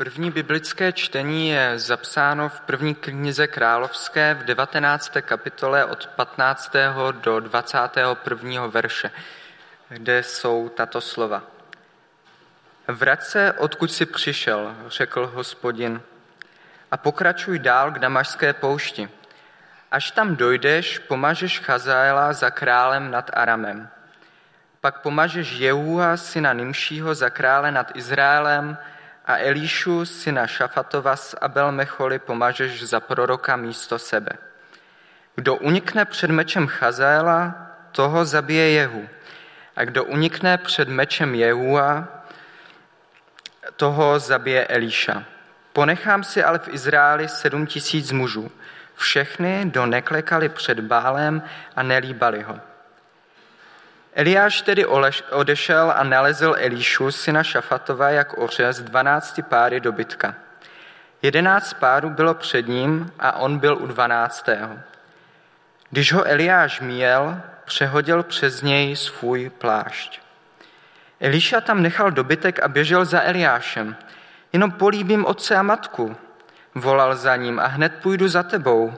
První biblické čtení je zapsáno v první knize královské v 19. kapitole od 15. do 21. verše, kde jsou tato slova. Vrať se, odkud jsi přišel, řekl hospodin, a pokračuj dál k Damašské poušti. Až tam dojdeš, pomažeš Chazaela za králem nad Aramem. Pak pomažeš Jehua, syna Nimšího, za krále nad Izraelem a Elíšu, syna Šafatova z Abel Mecholi, pomažeš za proroka místo sebe. Kdo unikne před mečem Chazaela, toho zabije Jehu. A kdo unikne před mečem Jehua, toho zabije Elíša. Ponechám si ale v Izraeli sedm tisíc mužů, všechny, kdo neklekali před Bálem a nelíbali ho. Eliáš tedy odešel a nalezl Elíšu, syna Šafatova, jak oře z dvanácti páry dobytka. Jedenáct párů bylo před ním a on byl u dvanáctého. Když ho Eliáš míjel, přehodil přes něj svůj plášť. Eliša tam nechal dobytek a běžel za Eliášem. Jenom políbím otce a matku, volal za ním a hned půjdu za tebou.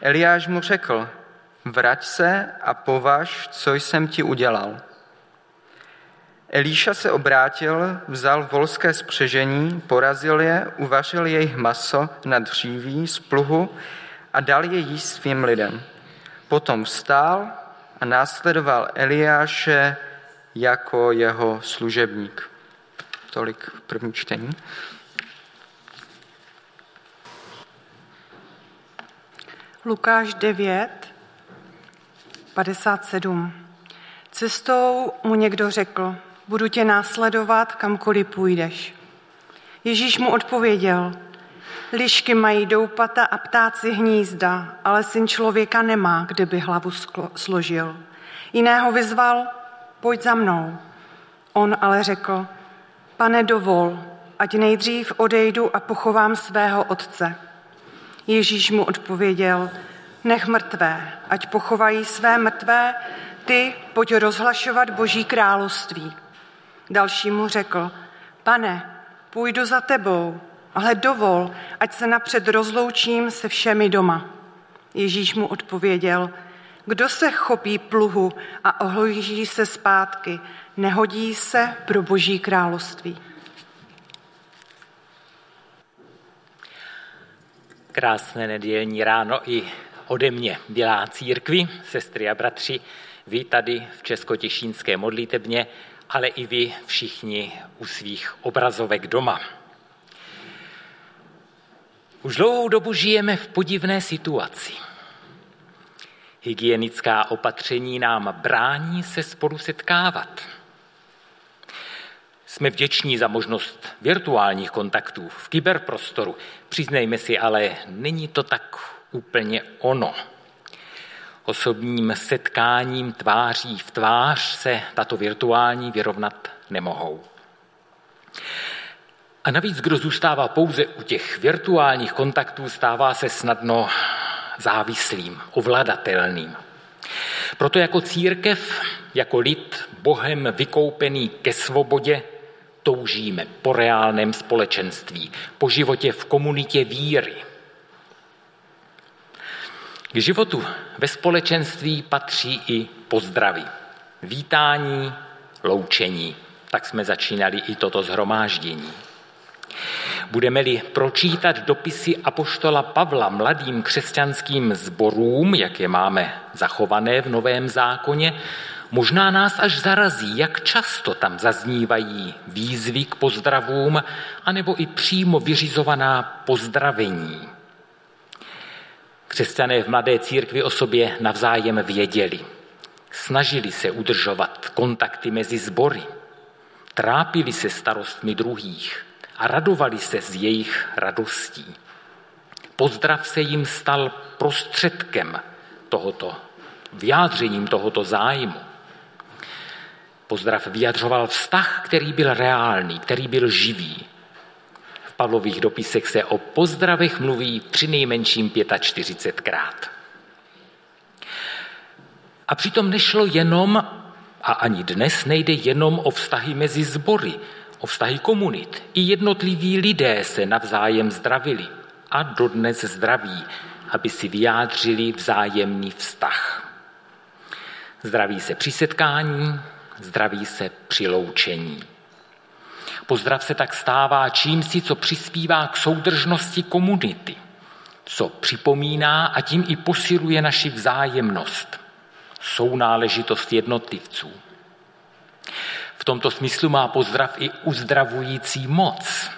Eliáš mu řekl, vrať se a považ, co jsem ti udělal. Elíša se obrátil, vzal volské spřežení, porazil je, uvařil jejich maso na dříví z pluhu a dal je jíst svým lidem. Potom vstál a následoval Eliáše jako jeho služebník. Tolik v první čtení. Lukáš 9, 57. Cestou mu někdo řekl, budu tě následovat, kamkoliv půjdeš. Ježíš mu odpověděl, lišky mají doupata a ptáci hnízda, ale syn člověka nemá, kde by hlavu složil. Jiného vyzval, pojď za mnou. On ale řekl, pane dovol, ať nejdřív odejdu a pochovám svého otce. Ježíš mu odpověděl, nech mrtvé, ať pochovají své mrtvé, ty pojď rozhlašovat Boží království. Další mu řekl, pane, půjdu za tebou, ale dovol, ať se napřed rozloučím se všemi doma. Ježíš mu odpověděl, kdo se chopí pluhu a ohlíží se zpátky, nehodí se pro Boží království. Krásné nedělní ráno i ode mě, Bělá církvi, sestry a bratři, vy tady v Českotěšínské modlitebně, ale i vy všichni u svých obrazovek doma. Už dlouhou dobu žijeme v podivné situaci. Hygienická opatření nám brání se spolu setkávat. Jsme vděční za možnost virtuálních kontaktů v kyberprostoru. Přiznejme si, ale není to tak úplně ono. Osobním setkáním tváří v tvář se tato virtuální vyrovnat nemohou. A navíc, kdo zůstává pouze u těch virtuálních kontaktů, stává se snadno závislým, ovladatelným. Proto jako církev, jako lid Bohem vykoupený ke svobodě, toužíme po reálném společenství, po životě v komunitě víry. K životu ve společenství patří i pozdravy, vítání, loučení. Tak jsme začínali i toto zhromáždění. Budeme-li pročítat dopisy apoštola Pavla mladým křesťanským zborům, jak je máme zachované v Novém zákoně, možná nás až zarazí, jak často tam zaznívají výzvy k pozdravům, anebo i přímo vyřizovaná pozdravení. Křesťané v mladé církvi o sobě navzájem věděli. Snažili se udržovat kontakty mezi sbory. Trápili se starostmi druhých a radovali se z jejich radostí. Pozdrav se jim stal prostředkem tohoto, vyjádřením tohoto zájmu. Pozdrav vyjadřoval vztah, který byl reálný, který byl živý. Pavlových dopisech se o pozdravech mluví při nejmenším 45krát. A přitom nešlo jenom, a ani dnes nejde jenom o vztahy mezi sbory, o vztahy komunit. I jednotliví lidé se navzájem zdravili a dodnes zdraví, aby si vyjádřili vzájemný vztah. Zdraví se při setkání, zdraví se při loučení. Pozdrav se tak stává čímsi, co přispívá k soudržnosti komunity, co připomíná a tím i posiluje naši vzájemnost, sounáležitost jednotlivců. V tomto smyslu má pozdrav i uzdravující moc.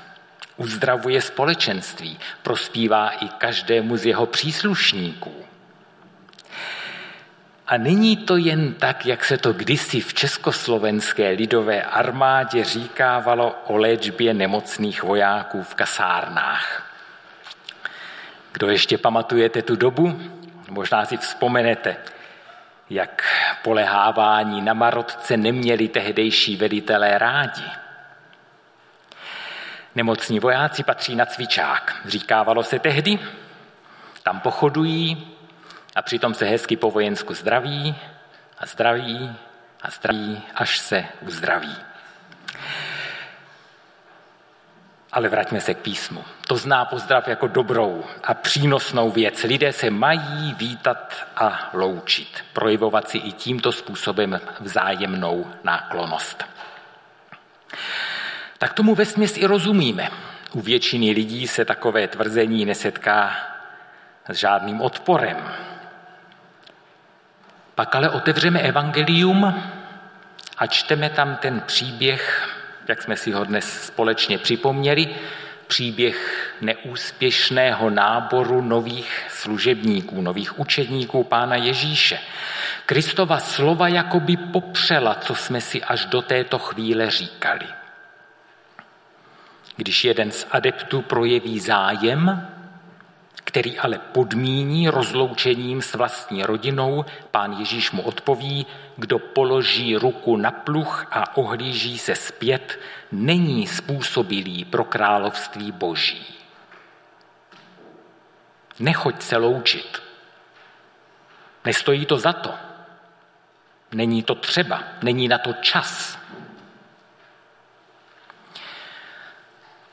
Uzdravuje společenství, prospívá i každému z jeho příslušníků. A není to jen tak, jak se to kdysi v československé lidové armádě říkávalo o léčbě nemocných vojáků v kasárnách. Kdo ještě pamatujete tu dobu? Možná si vzpomenete, jak polehávání na marotce neměli tehdejší velitelé rádi. Nemocní vojáci patří na cvičák, říkávalo se tehdy, tam pochodují a přitom se hezky po vojensku zdraví a zdraví a zdraví, až se uzdraví. Ale vraťme se k písmu. To zná pozdrav jako dobrou a přínosnou věc. Lidé se mají vítat a loučit, projevovat si i tímto způsobem vzájemnou náklonost. Tak tomu vesměs i rozumíme. U většiny lidí se takové tvrzení nesetká s žádným odporem. Pak ale otevřeme evangelium a čteme tam ten příběh jak jsme si ho dnes společně připomněli, příběh neúspěšného náboru nových služebníků, nových učedníků Pána Ježíše. Kristova slova jakoby popřela, co jsme si až do této chvíle říkali. Když jeden z adeptů projeví zájem, který ale podmíní rozloučením s vlastní rodinou, pán Ježíš mu odpoví, kdo položí ruku na pluch a ohlíží se zpět, není způsobilý pro království boží. Nechoď se loučit. Nestojí to za to. Není to třeba, není na to čas.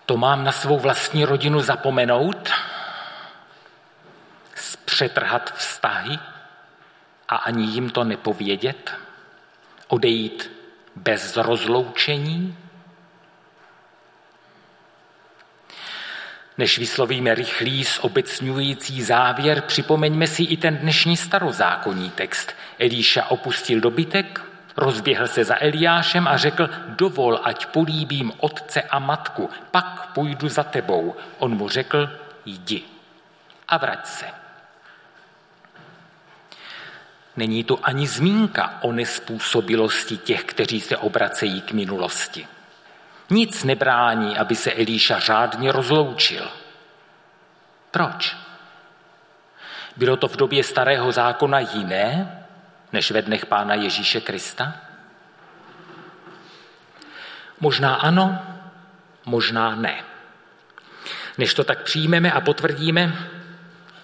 To mám na svou vlastní rodinu zapomenout, přetrhat vztahy a ani jim to nepovědět, odejít bez rozloučení? Než vyslovíme rychlý, zobecňující závěr, připomeňme si i ten dnešní starozákonní text. Elíša opustil dobytek, rozběhl se za Eliášem a řekl, dovol, ať políbím otce a matku, pak půjdu za tebou. On mu řekl, jdi a vrať se. Není tu ani zmínka o nespůsobilosti těch, kteří se obracejí k minulosti. Nic nebrání, aby se Elíša řádně rozloučil. Proč? Bylo to v době starého zákona jiné, než ve dnech Pána Ježíše Krista? Možná ano, možná ne. Než to tak přijmeme a potvrdíme,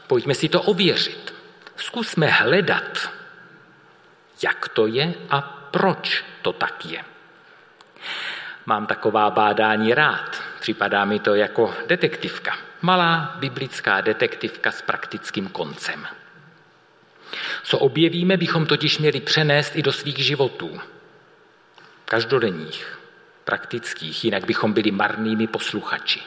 pojďme si to ověřit. Zkusme hledat jak to je a proč to tak je. Mám taková bádání rád. Připadá mi to jako detektivka. Malá biblická detektivka s praktickým koncem. Co objevíme, bychom totiž měli přenést i do svých životů. Každodenních, praktických, jinak bychom byli marnými posluchači.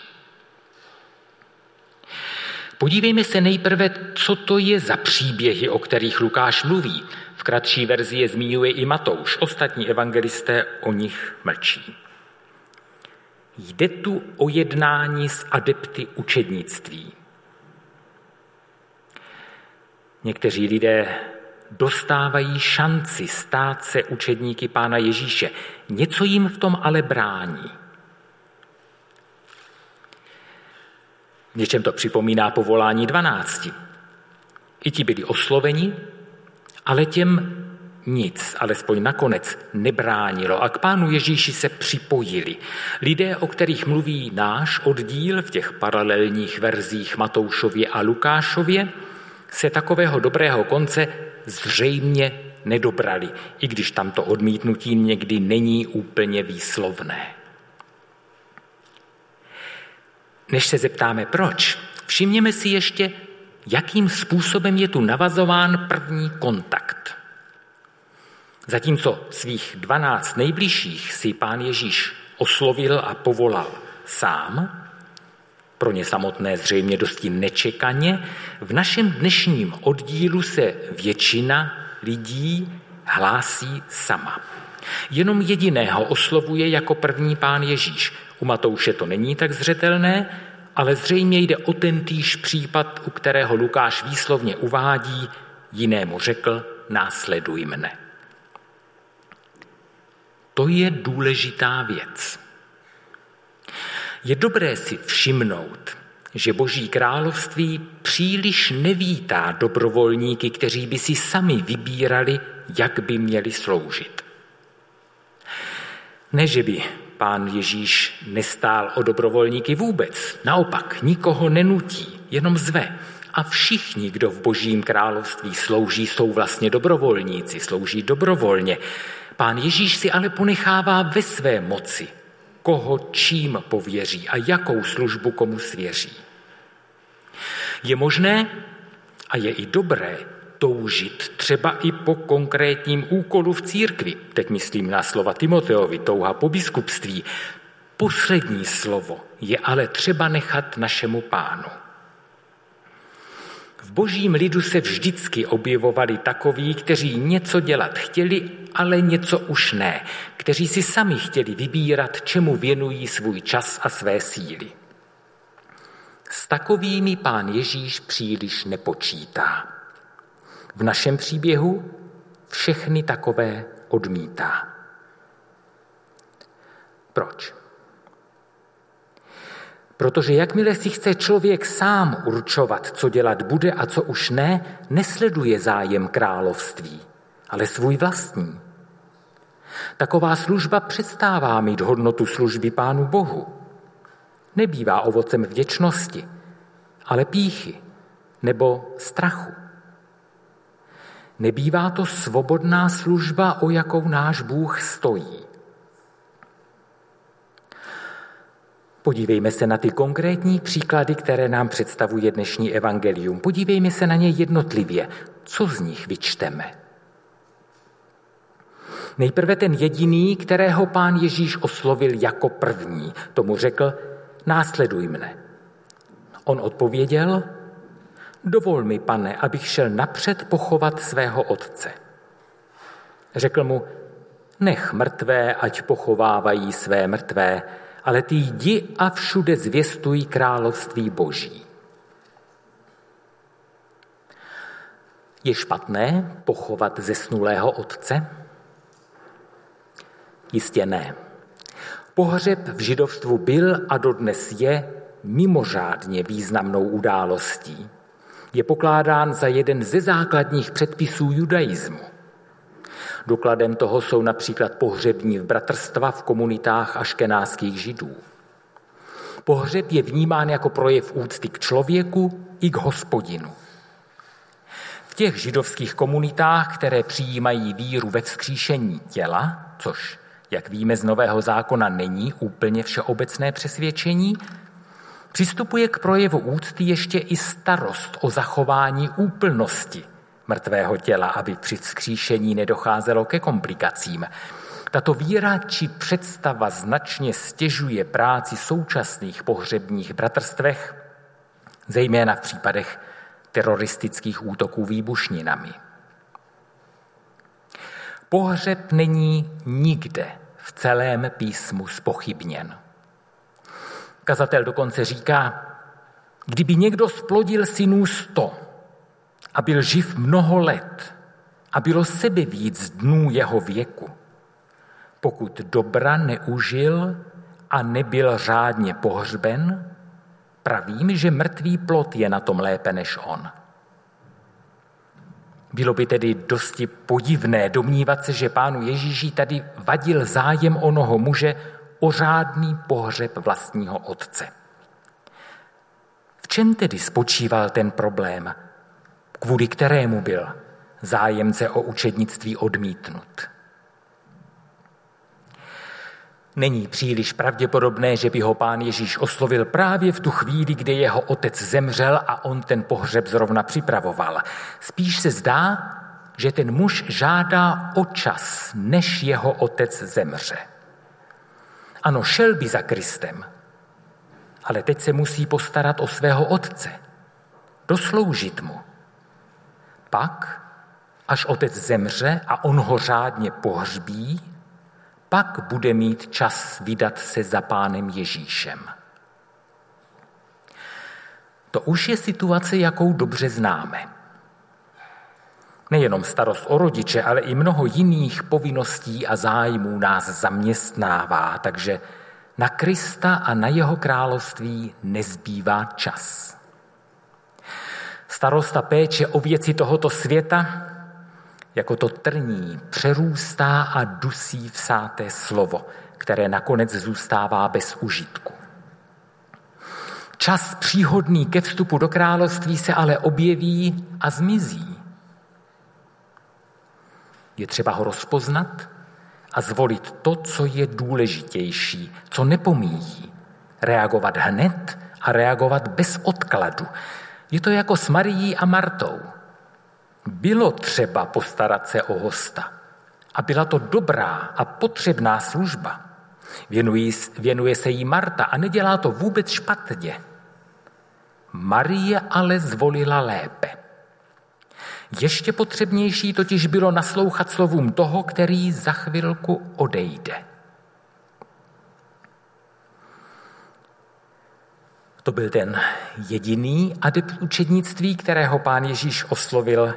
Podívejme se nejprve, co to je za příběhy, o kterých Lukáš mluví. V kratší verzi je zmiňuje i Matouš, ostatní evangelisté o nich mlčí. Jde tu o jednání s adepty učednictví. Někteří lidé dostávají šanci stát se učedníky Pána Ježíše. Něco jim v tom ale brání. V něčem to připomíná povolání dvanácti. I ti byli osloveni, ale těm nic, alespoň nakonec, nebránilo a k pánu Ježíši se připojili. Lidé, o kterých mluví náš oddíl v těch paralelních verzích Matoušově a Lukášově, se takového dobrého konce zřejmě nedobrali, i když tamto odmítnutí někdy není úplně výslovné. než se zeptáme proč, všimněme si ještě, jakým způsobem je tu navazován první kontakt. Zatímco svých dvanáct nejbližších si pán Ježíš oslovil a povolal sám, pro ně samotné zřejmě dosti nečekaně, v našem dnešním oddílu se většina lidí hlásí sama. Jenom jediného oslovuje jako první pán Ježíš. U Matouše to není tak zřetelné, ale zřejmě jde o ten týž případ, u kterého Lukáš výslovně uvádí, jinému řekl, následuj mne. To je důležitá věc. Je dobré si všimnout, že Boží království příliš nevítá dobrovolníky, kteří by si sami vybírali, jak by měli sloužit. Ne, že by pán Ježíš nestál o dobrovolníky vůbec. Naopak, nikoho nenutí, jenom zve. A všichni, kdo v božím království slouží, jsou vlastně dobrovolníci, slouží dobrovolně. Pán Ježíš si ale ponechává ve své moci, koho čím pověří a jakou službu komu svěří. Je možné a je i dobré toužit třeba i po konkrétním úkolu v církvi. Teď myslím na slova Timoteovi, touha po biskupství. Poslední slovo je ale třeba nechat našemu pánu. V božím lidu se vždycky objevovali takoví, kteří něco dělat chtěli, ale něco už ne, kteří si sami chtěli vybírat, čemu věnují svůj čas a své síly. S takovými pán Ježíš příliš nepočítá. V našem příběhu všechny takové odmítá. Proč? Protože jakmile si chce člověk sám určovat, co dělat bude a co už ne, nesleduje zájem království, ale svůj vlastní. Taková služba přestává mít hodnotu služby Pánu Bohu. Nebývá ovocem vděčnosti, ale píchy nebo strachu. Nebývá to svobodná služba, o jakou náš Bůh stojí. Podívejme se na ty konkrétní příklady, které nám představuje dnešní evangelium. Podívejme se na ně jednotlivě. Co z nich vyčteme? Nejprve ten jediný, kterého pán Ježíš oslovil jako první. Tomu řekl, následuj mne. On odpověděl, Dovol mi, pane, abych šel napřed pochovat svého otce. Řekl mu, nech mrtvé, ať pochovávají své mrtvé, ale ty jdi a všude zvěstuj království boží. Je špatné pochovat zesnulého otce? Jistě ne. Pohřeb v židovstvu byl a dodnes je mimořádně významnou událostí je pokládán za jeden ze základních předpisů judaismu. Dokladem toho jsou například pohřební v bratrstva v komunitách aškenáských židů. Pohřeb je vnímán jako projev úcty k člověku i k hospodinu. V těch židovských komunitách, které přijímají víru ve vzkříšení těla, což, jak víme z Nového zákona, není úplně všeobecné přesvědčení, Přistupuje k projevu úcty ještě i starost o zachování úplnosti mrtvého těla, aby při vzkříšení nedocházelo ke komplikacím. Tato víra či představa značně stěžuje práci současných pohřebních bratrstvech, zejména v případech teroristických útoků výbušninami. Pohřeb není nikde v celém písmu spochybněn. Kazatel dokonce říká, kdyby někdo splodil synů sto a byl živ mnoho let a bylo sebe víc dnů jeho věku, pokud dobra neužil a nebyl řádně pohřben, pravím, že mrtvý plot je na tom lépe než on. Bylo by tedy dosti podivné domnívat se, že pánu Ježíši tady vadil zájem onoho muže o řádný pohřeb vlastního otce. V čem tedy spočíval ten problém, kvůli kterému byl zájemce o učednictví odmítnut? Není příliš pravděpodobné, že by ho pán Ježíš oslovil právě v tu chvíli, kdy jeho otec zemřel a on ten pohřeb zrovna připravoval. Spíš se zdá, že ten muž žádá o čas, než jeho otec zemře. Ano, šel by za Kristem, ale teď se musí postarat o svého otce, dosloužit mu. Pak, až otec zemře a on ho řádně pohřbí, pak bude mít čas vydat se za pánem Ježíšem. To už je situace, jakou dobře známe. Nejenom starost o rodiče, ale i mnoho jiných povinností a zájmů nás zaměstnává, takže na Krista a na jeho království nezbývá čas. Starost a péče o věci tohoto světa, jako to trní, přerůstá a dusí vsáté slovo, které nakonec zůstává bez užitku. Čas příhodný ke vstupu do království se ale objeví a zmizí. Je třeba ho rozpoznat a zvolit to, co je důležitější, co nepomíjí. Reagovat hned a reagovat bez odkladu. Je to jako s Marií a Martou. Bylo třeba postarat se o hosta. A byla to dobrá a potřebná služba. Věnuje, věnuje se jí Marta a nedělá to vůbec špatně. Marie ale zvolila lépe. Ještě potřebnější totiž bylo naslouchat slovům toho, který za chvilku odejde. To byl ten jediný adept učednictví, kterého pán Ježíš oslovil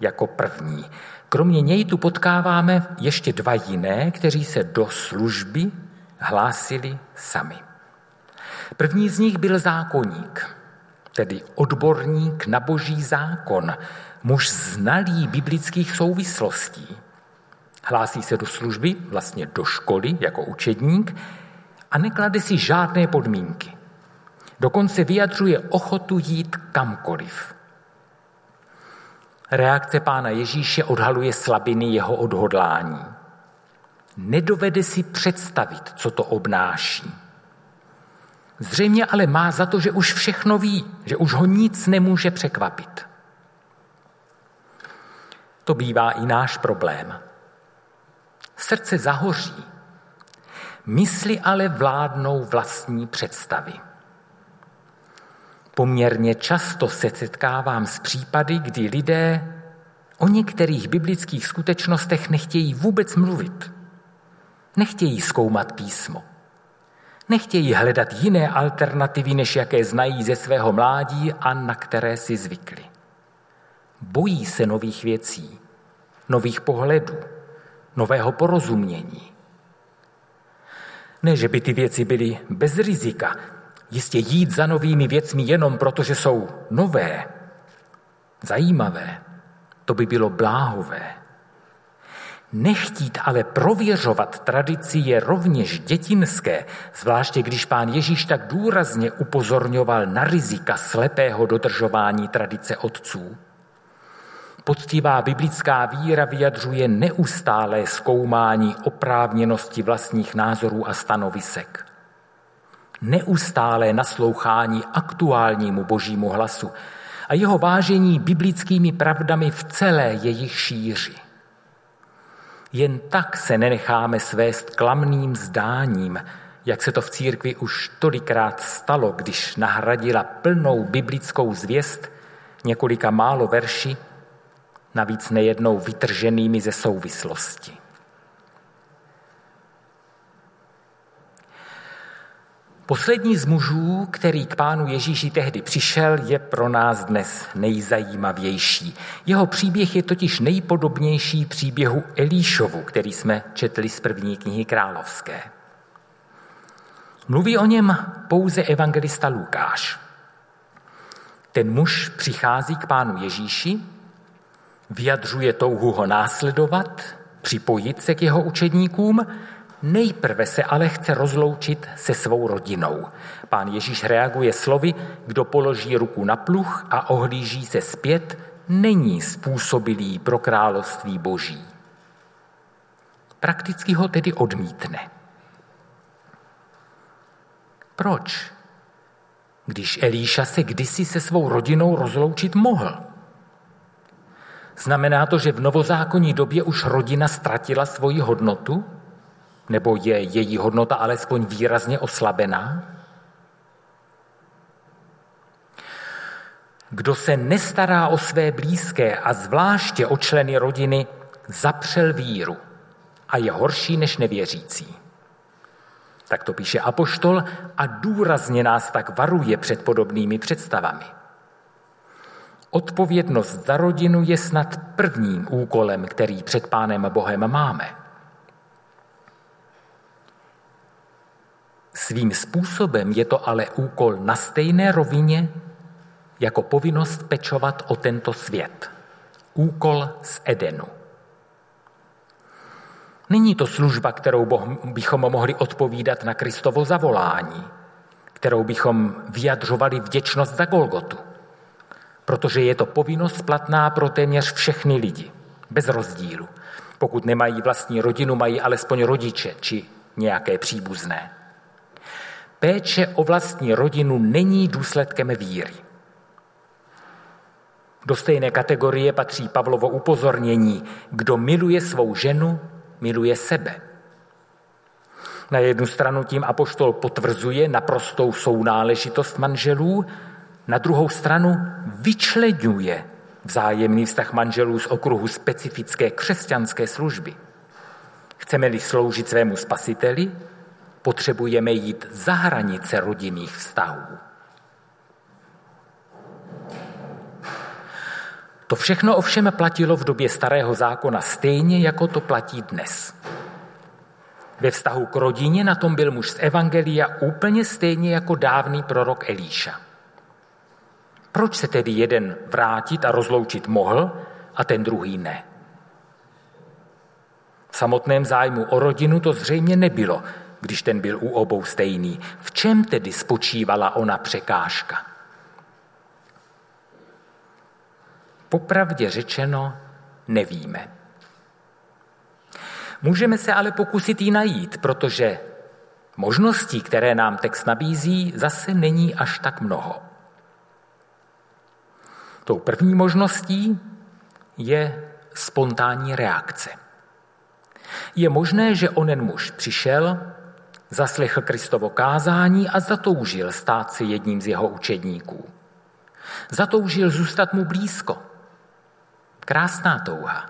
jako první. Kromě něj tu potkáváme ještě dva jiné, kteří se do služby hlásili sami. První z nich byl zákonník, tedy odborník na boží zákon, muž znalý biblických souvislostí. Hlásí se do služby, vlastně do školy jako učedník a neklade si žádné podmínky. Dokonce vyjadřuje ochotu jít kamkoliv. Reakce pána Ježíše odhaluje slabiny jeho odhodlání. Nedovede si představit, co to obnáší. Zřejmě ale má za to, že už všechno ví, že už ho nic nemůže překvapit. To bývá i náš problém. Srdce zahoří, mysli ale vládnou vlastní představy. Poměrně často se setkávám s případy, kdy lidé o některých biblických skutečnostech nechtějí vůbec mluvit. Nechtějí zkoumat písmo. Nechtějí hledat jiné alternativy, než jaké znají ze svého mládí a na které si zvykli. Bojí se nových věcí, nových pohledů, nového porozumění. Ne, že by ty věci byly bez rizika. Jistě jít za novými věcmi jenom proto, že jsou nové, zajímavé, to by bylo bláhové. Nechtít ale prověřovat tradici je rovněž dětinské, zvláště když pán Ježíš tak důrazně upozorňoval na rizika slepého dodržování tradice otců. Poctivá biblická víra vyjadřuje neustálé zkoumání oprávněnosti vlastních názorů a stanovisek. Neustálé naslouchání aktuálnímu božímu hlasu a jeho vážení biblickými pravdami v celé jejich šíři. Jen tak se nenecháme svést klamným zdáním, jak se to v církvi už tolikrát stalo, když nahradila plnou biblickou zvěst několika málo verši navíc nejednou vytrženými ze souvislosti. Poslední z mužů, který k pánu Ježíši tehdy přišel, je pro nás dnes nejzajímavější. Jeho příběh je totiž nejpodobnější příběhu Elíšovu, který jsme četli z první knihy královské. Mluví o něm pouze evangelista Lukáš. Ten muž přichází k pánu Ježíši vyjadřuje touhu ho následovat, připojit se k jeho učedníkům, nejprve se ale chce rozloučit se svou rodinou. Pán Ježíš reaguje slovy, kdo položí ruku na pluh a ohlíží se zpět, není způsobilý pro království boží. Prakticky ho tedy odmítne. Proč? Když Elíša se kdysi se svou rodinou rozloučit mohl. Znamená to, že v novozákonní době už rodina ztratila svoji hodnotu? Nebo je její hodnota alespoň výrazně oslabená? Kdo se nestará o své blízké a zvláště o členy rodiny, zapřel víru a je horší než nevěřící. Tak to píše Apoštol a důrazně nás tak varuje před podobnými představami. Odpovědnost za rodinu je snad prvním úkolem, který před Pánem Bohem máme. Svým způsobem je to ale úkol na stejné rovině jako povinnost pečovat o tento svět. Úkol z Edenu. Není to služba, kterou bychom mohli odpovídat na Kristovo zavolání, kterou bychom vyjadřovali vděčnost za Golgotu, protože je to povinnost platná pro téměř všechny lidi, bez rozdílu. Pokud nemají vlastní rodinu, mají alespoň rodiče či nějaké příbuzné. Péče o vlastní rodinu není důsledkem víry. Do stejné kategorie patří Pavlovo upozornění, kdo miluje svou ženu, miluje sebe. Na jednu stranu tím apoštol potvrzuje naprostou sounáležitost manželů, na druhou stranu vyčledňuje vzájemný vztah manželů z okruhu specifické křesťanské služby. Chceme-li sloužit svému spasiteli, potřebujeme jít za hranice rodinných vztahů. To všechno ovšem platilo v době starého zákona stejně, jako to platí dnes. Ve vztahu k rodině na tom byl muž z Evangelia úplně stejně jako dávný prorok Elíša. Proč se tedy jeden vrátit a rozloučit mohl a ten druhý ne? V samotném zájmu o rodinu to zřejmě nebylo, když ten byl u obou stejný. V čem tedy spočívala ona překážka? Popravdě řečeno, nevíme. Můžeme se ale pokusit ji najít, protože možností, které nám text nabízí, zase není až tak mnoho. Tou první možností je spontánní reakce. Je možné, že onen muž přišel, zaslechl Kristovo kázání a zatoužil stát se jedním z jeho učedníků. Zatoužil zůstat mu blízko – Krásná touha.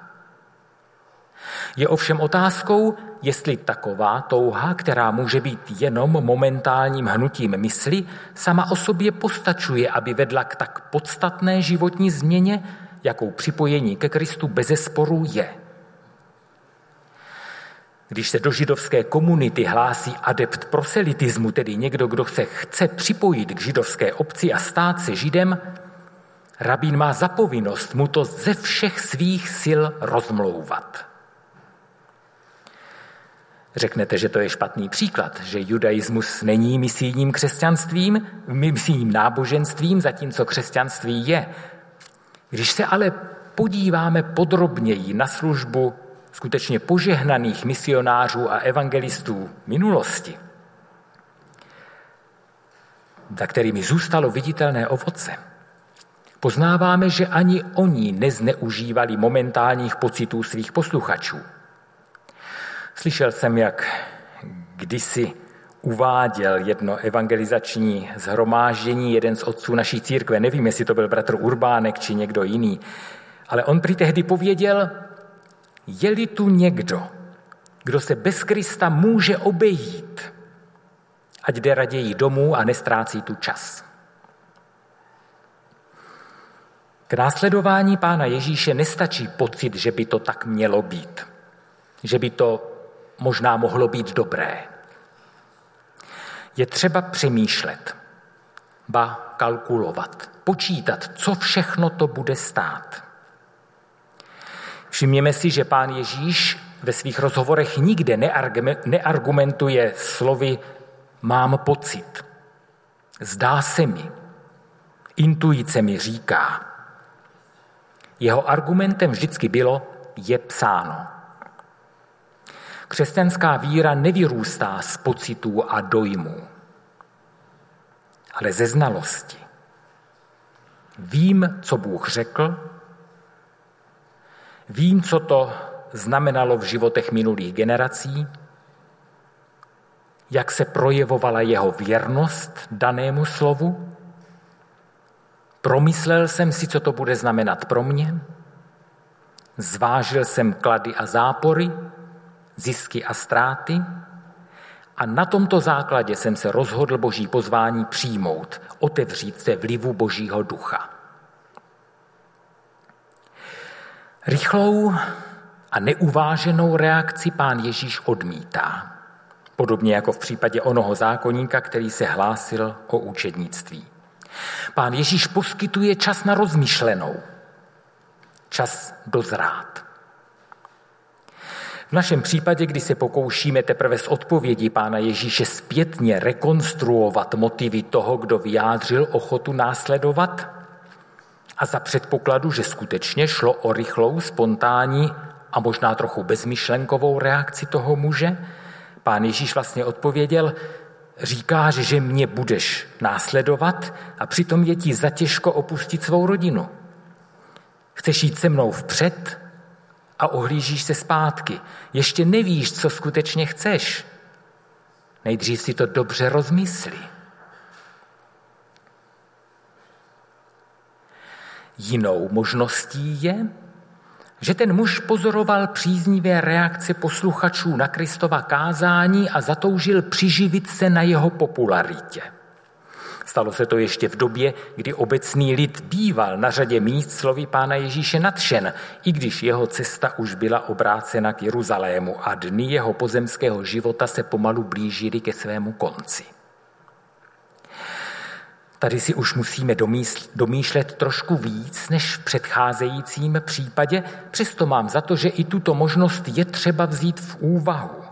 Je ovšem otázkou, jestli taková touha, která může být jenom momentálním hnutím mysli, sama o sobě postačuje, aby vedla k tak podstatné životní změně, jakou připojení ke Kristu bezesporu je. Když se do židovské komunity hlásí adept proselitismu, tedy někdo, kdo se chce připojit k židovské obci a stát se židem, Rabín má zapovinnost mu to ze všech svých sil rozmlouvat. Řeknete, že to je špatný příklad, že judaismus není misijním křesťanstvím, misijním náboženstvím, zatímco křesťanství je. Když se ale podíváme podrobněji na službu skutečně požehnaných misionářů a evangelistů minulosti, za kterými zůstalo viditelné ovoce, Poznáváme, že ani oni nezneužívali momentálních pocitů svých posluchačů. Slyšel jsem, jak kdysi uváděl jedno evangelizační zhromáždění jeden z otců naší církve, nevím, jestli to byl bratr Urbánek či někdo jiný, ale on prý tehdy pověděl, je-li tu někdo, kdo se bez Krista může obejít, ať jde raději domů a nestrácí tu čas. K následování Pána Ježíše nestačí pocit, že by to tak mělo být, že by to možná mohlo být dobré. Je třeba přemýšlet, ba kalkulovat, počítat, co všechno to bude stát. Všimněme si, že pán Ježíš ve svých rozhovorech nikde neargumentuje slovy mám pocit, zdá se mi, intuice mi říká. Jeho argumentem vždycky bylo, je psáno. Křesťanská víra nevyrůstá z pocitů a dojmů. ale ze znalosti. Vím, co Bůh řekl, vím, co to znamenalo v životech minulých generací, jak se projevovala jeho věrnost danému slovu. Promyslel jsem si, co to bude znamenat pro mě. Zvážil jsem klady a zápory, zisky a ztráty a na tomto základě jsem se rozhodl Boží pozvání přijmout, otevřít se vlivu Božího ducha. Rychlou a neuváženou reakci pán Ježíš odmítá. Podobně jako v případě onoho zákonníka, který se hlásil o učednictví. Pán Ježíš poskytuje čas na rozmyšlenou, čas dozrát. V našem případě, kdy se pokoušíme teprve z odpovědi Pána Ježíše zpětně rekonstruovat motivy toho, kdo vyjádřil ochotu následovat, a za předpokladu, že skutečně šlo o rychlou, spontánní a možná trochu bezmyšlenkovou reakci toho muže, pán Ježíš vlastně odpověděl, říká, že mě budeš následovat a přitom je ti zatěžko opustit svou rodinu. Chceš jít se mnou vpřed a ohlížíš se zpátky. Ještě nevíš, co skutečně chceš. Nejdřív si to dobře rozmysli. Jinou možností je, že ten muž pozoroval příznivé reakce posluchačů na Kristova kázání a zatoužil přiživit se na jeho popularitě. Stalo se to ještě v době, kdy obecný lid býval na řadě míst slovy pána Ježíše nadšen, i když jeho cesta už byla obrácena k Jeruzalému a dny jeho pozemského života se pomalu blížily ke svému konci. Tady si už musíme domýšlet trošku víc než v předcházejícím případě, přesto mám za to, že i tuto možnost je třeba vzít v úvahu,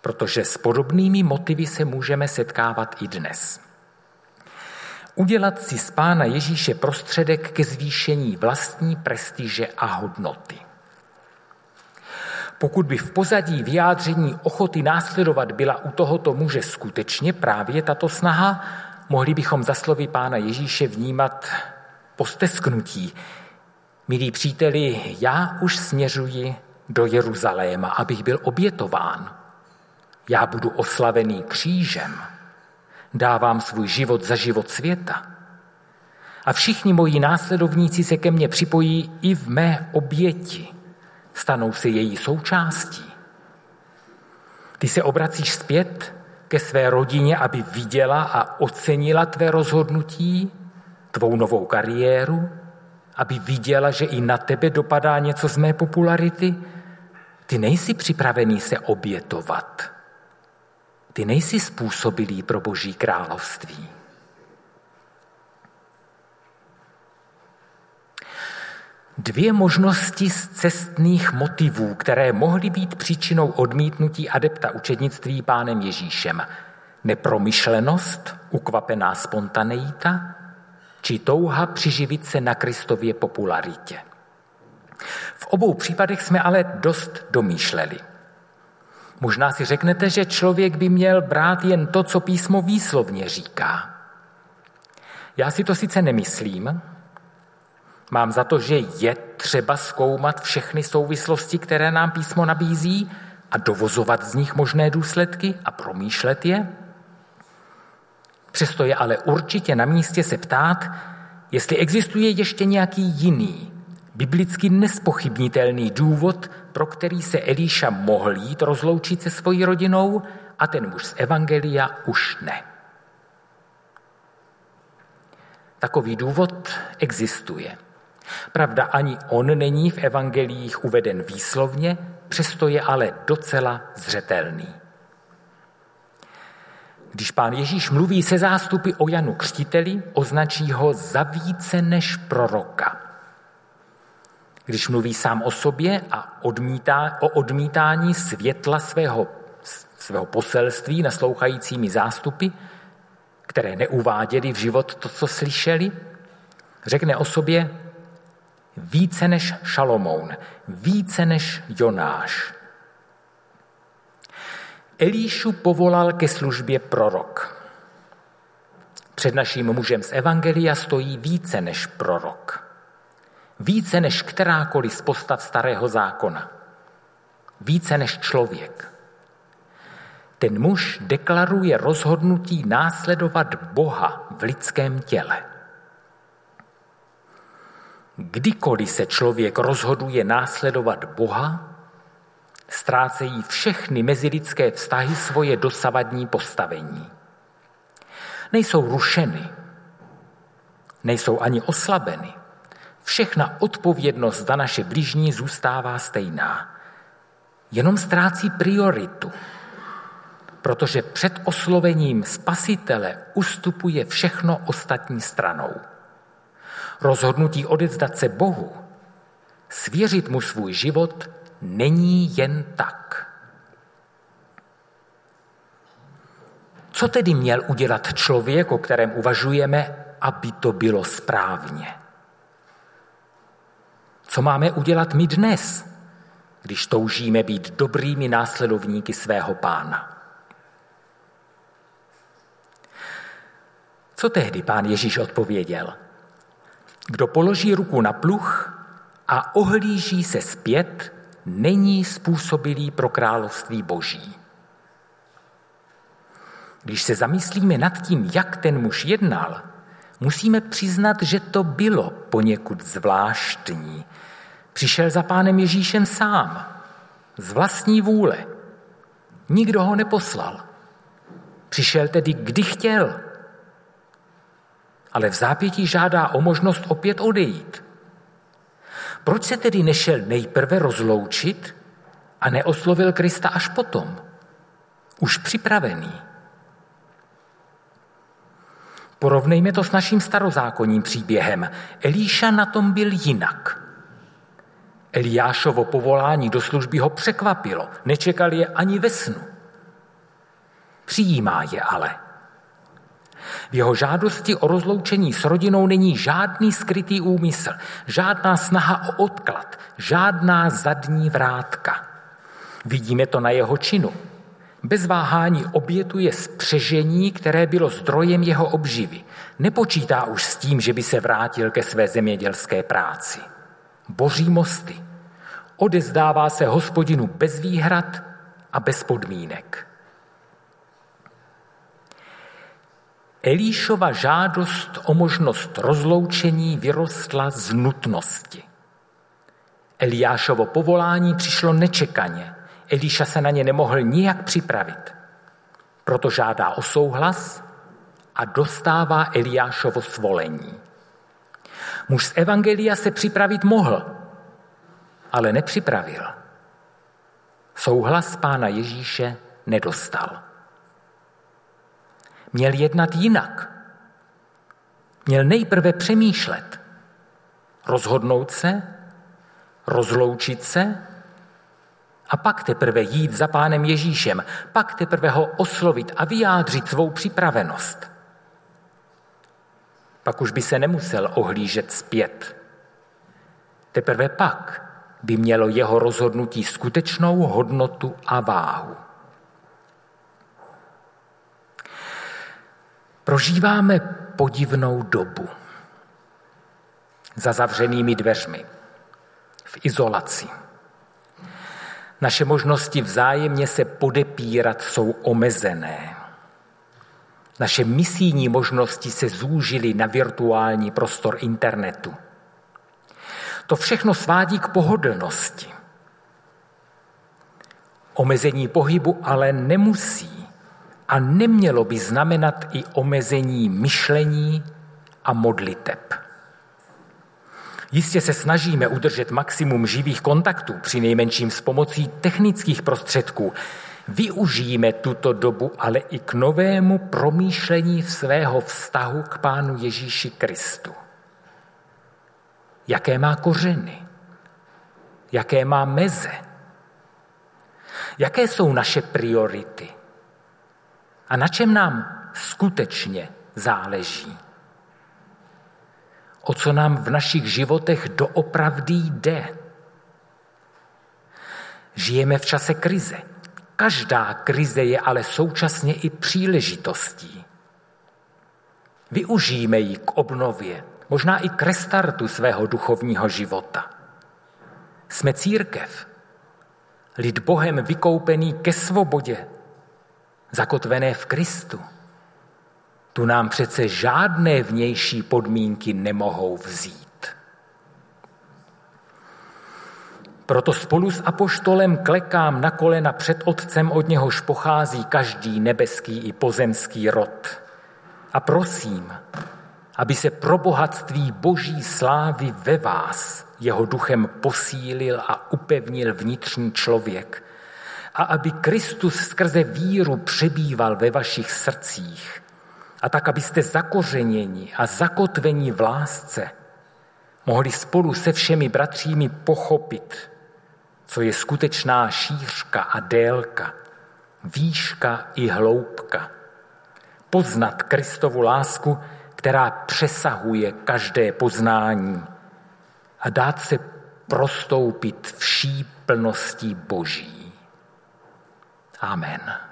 protože s podobnými motivy se můžeme setkávat i dnes. Udělat si z Pána Ježíše prostředek ke zvýšení vlastní prestiže a hodnoty. Pokud by v pozadí vyjádření ochoty následovat byla u tohoto muže skutečně právě tato snaha, mohli bychom za slovy Pána Ježíše vnímat postesknutí. Milí příteli, já už směřuji do Jeruzaléma, abych byl obětován. Já budu oslavený křížem. Dávám svůj život za život světa. A všichni moji následovníci se ke mně připojí i v mé oběti. Stanou se její součástí. Ty se obracíš zpět ke své rodině, aby viděla a ocenila tvé rozhodnutí, tvou novou kariéru, aby viděla, že i na tebe dopadá něco z mé popularity, ty nejsi připravený se obětovat. Ty nejsi způsobilý pro Boží království. Dvě možnosti z cestných motivů, které mohly být příčinou odmítnutí adepta učednictví pánem Ježíšem. Nepromyšlenost, ukvapená spontaneita, či touha přiživit se na Kristově popularitě. V obou případech jsme ale dost domýšleli. Možná si řeknete, že člověk by měl brát jen to, co písmo výslovně říká. Já si to sice nemyslím, Mám za to, že je třeba zkoumat všechny souvislosti, které nám písmo nabízí a dovozovat z nich možné důsledky a promýšlet je. Přesto je ale určitě na místě se ptát, jestli existuje ještě nějaký jiný, biblicky nespochybnitelný důvod, pro který se Elíša mohl jít rozloučit se svojí rodinou a ten muž z Evangelia už ne. Takový důvod existuje. Pravda, ani on není v evangelích uveden výslovně, přesto je ale docela zřetelný. Když pán Ježíš mluví se zástupy o Janu Křtiteli, označí ho za více než proroka. Když mluví sám o sobě a odmítá, o odmítání světla svého, svého poselství naslouchajícími zástupy, které neuváděli v život to, co slyšeli, řekne o sobě, více než Šalomoun, více než Jonáš. Elíšu povolal ke službě prorok. Před naším mužem z Evangelia stojí více než prorok. Více než kterákoliv z postav starého zákona. Více než člověk. Ten muž deklaruje rozhodnutí následovat Boha v lidském těle. Kdykoliv se člověk rozhoduje následovat Boha, ztrácejí všechny mezilidské vztahy svoje dosavadní postavení. Nejsou rušeny, nejsou ani oslabeny. Všechna odpovědnost za naše bližní zůstává stejná. Jenom ztrácí prioritu, protože před oslovením spasitele ustupuje všechno ostatní stranou. Rozhodnutí odevzdat se Bohu, svěřit mu svůj život, není jen tak. Co tedy měl udělat člověk, o kterém uvažujeme, aby to bylo správně? Co máme udělat my dnes, když toužíme být dobrými následovníky svého pána? Co tehdy pán Ježíš odpověděl? Kdo položí ruku na pluch a ohlíží se zpět, není způsobilý pro království boží. Když se zamyslíme nad tím, jak ten muž jednal, musíme přiznat, že to bylo poněkud zvláštní. Přišel za pánem Ježíšem sám, z vlastní vůle. Nikdo ho neposlal. Přišel tedy, kdy chtěl. Ale v zápětí žádá o možnost opět odejít. Proč se tedy nešel nejprve rozloučit a neoslovil Krista až potom? Už připravený. Porovnejme to s naším starozákonním příběhem. Elíša na tom byl jinak. Eliášovo povolání do služby ho překvapilo. Nečekal je ani ve snu. Přijímá je ale. V jeho žádosti o rozloučení s rodinou není žádný skrytý úmysl, žádná snaha o odklad, žádná zadní vrátka. Vidíme to na jeho činu. Bez váhání obětuje spřežení, které bylo zdrojem jeho obživy. Nepočítá už s tím, že by se vrátil ke své zemědělské práci. Boří mosty. Odezdává se hospodinu bez výhrad a bez podmínek. Elíšova žádost o možnost rozloučení vyrostla z nutnosti. Eliášovo povolání přišlo nečekaně. Elíša se na ně nemohl nijak připravit. Proto žádá o souhlas a dostává Eliášovo svolení. Muž z Evangelia se připravit mohl, ale nepřipravil. Souhlas pána Ježíše nedostal. Měl jednat jinak. Měl nejprve přemýšlet, rozhodnout se, rozloučit se a pak teprve jít za pánem Ježíšem, pak teprve ho oslovit a vyjádřit svou připravenost. Pak už by se nemusel ohlížet zpět. Teprve pak by mělo jeho rozhodnutí skutečnou hodnotu a váhu. Prožíváme podivnou dobu za zavřenými dveřmi, v izolaci. Naše možnosti vzájemně se podepírat jsou omezené. Naše misijní možnosti se zúžily na virtuální prostor internetu. To všechno svádí k pohodlnosti. Omezení pohybu ale nemusí a nemělo by znamenat i omezení myšlení a modliteb. Jistě se snažíme udržet maximum živých kontaktů, při nejmenším s pomocí technických prostředků. Využijeme tuto dobu ale i k novému promýšlení svého vztahu k Pánu Ježíši Kristu. Jaké má kořeny? Jaké má meze? Jaké jsou naše priority? A na čem nám skutečně záleží? O co nám v našich životech doopravdy jde? Žijeme v čase krize. Každá krize je ale současně i příležitostí. Využijme ji k obnově, možná i k restartu svého duchovního života. Jsme církev, lid Bohem vykoupený ke svobodě, zakotvené v Kristu. Tu nám přece žádné vnější podmínky nemohou vzít. Proto spolu s apoštolem klekám na kolena před Otcem, od něhož pochází každý nebeský i pozemský rod. A prosím, aby se pro bohatství boží slávy ve vás jeho duchem posílil a upevnil vnitřní člověk a aby Kristus skrze víru přebýval ve vašich srdcích a tak, abyste zakořeněni a zakotveni v lásce mohli spolu se všemi bratřími pochopit, co je skutečná šířka a délka, výška i hloubka. Poznat Kristovu lásku, která přesahuje každé poznání a dát se prostoupit vší plností Boží. Amen.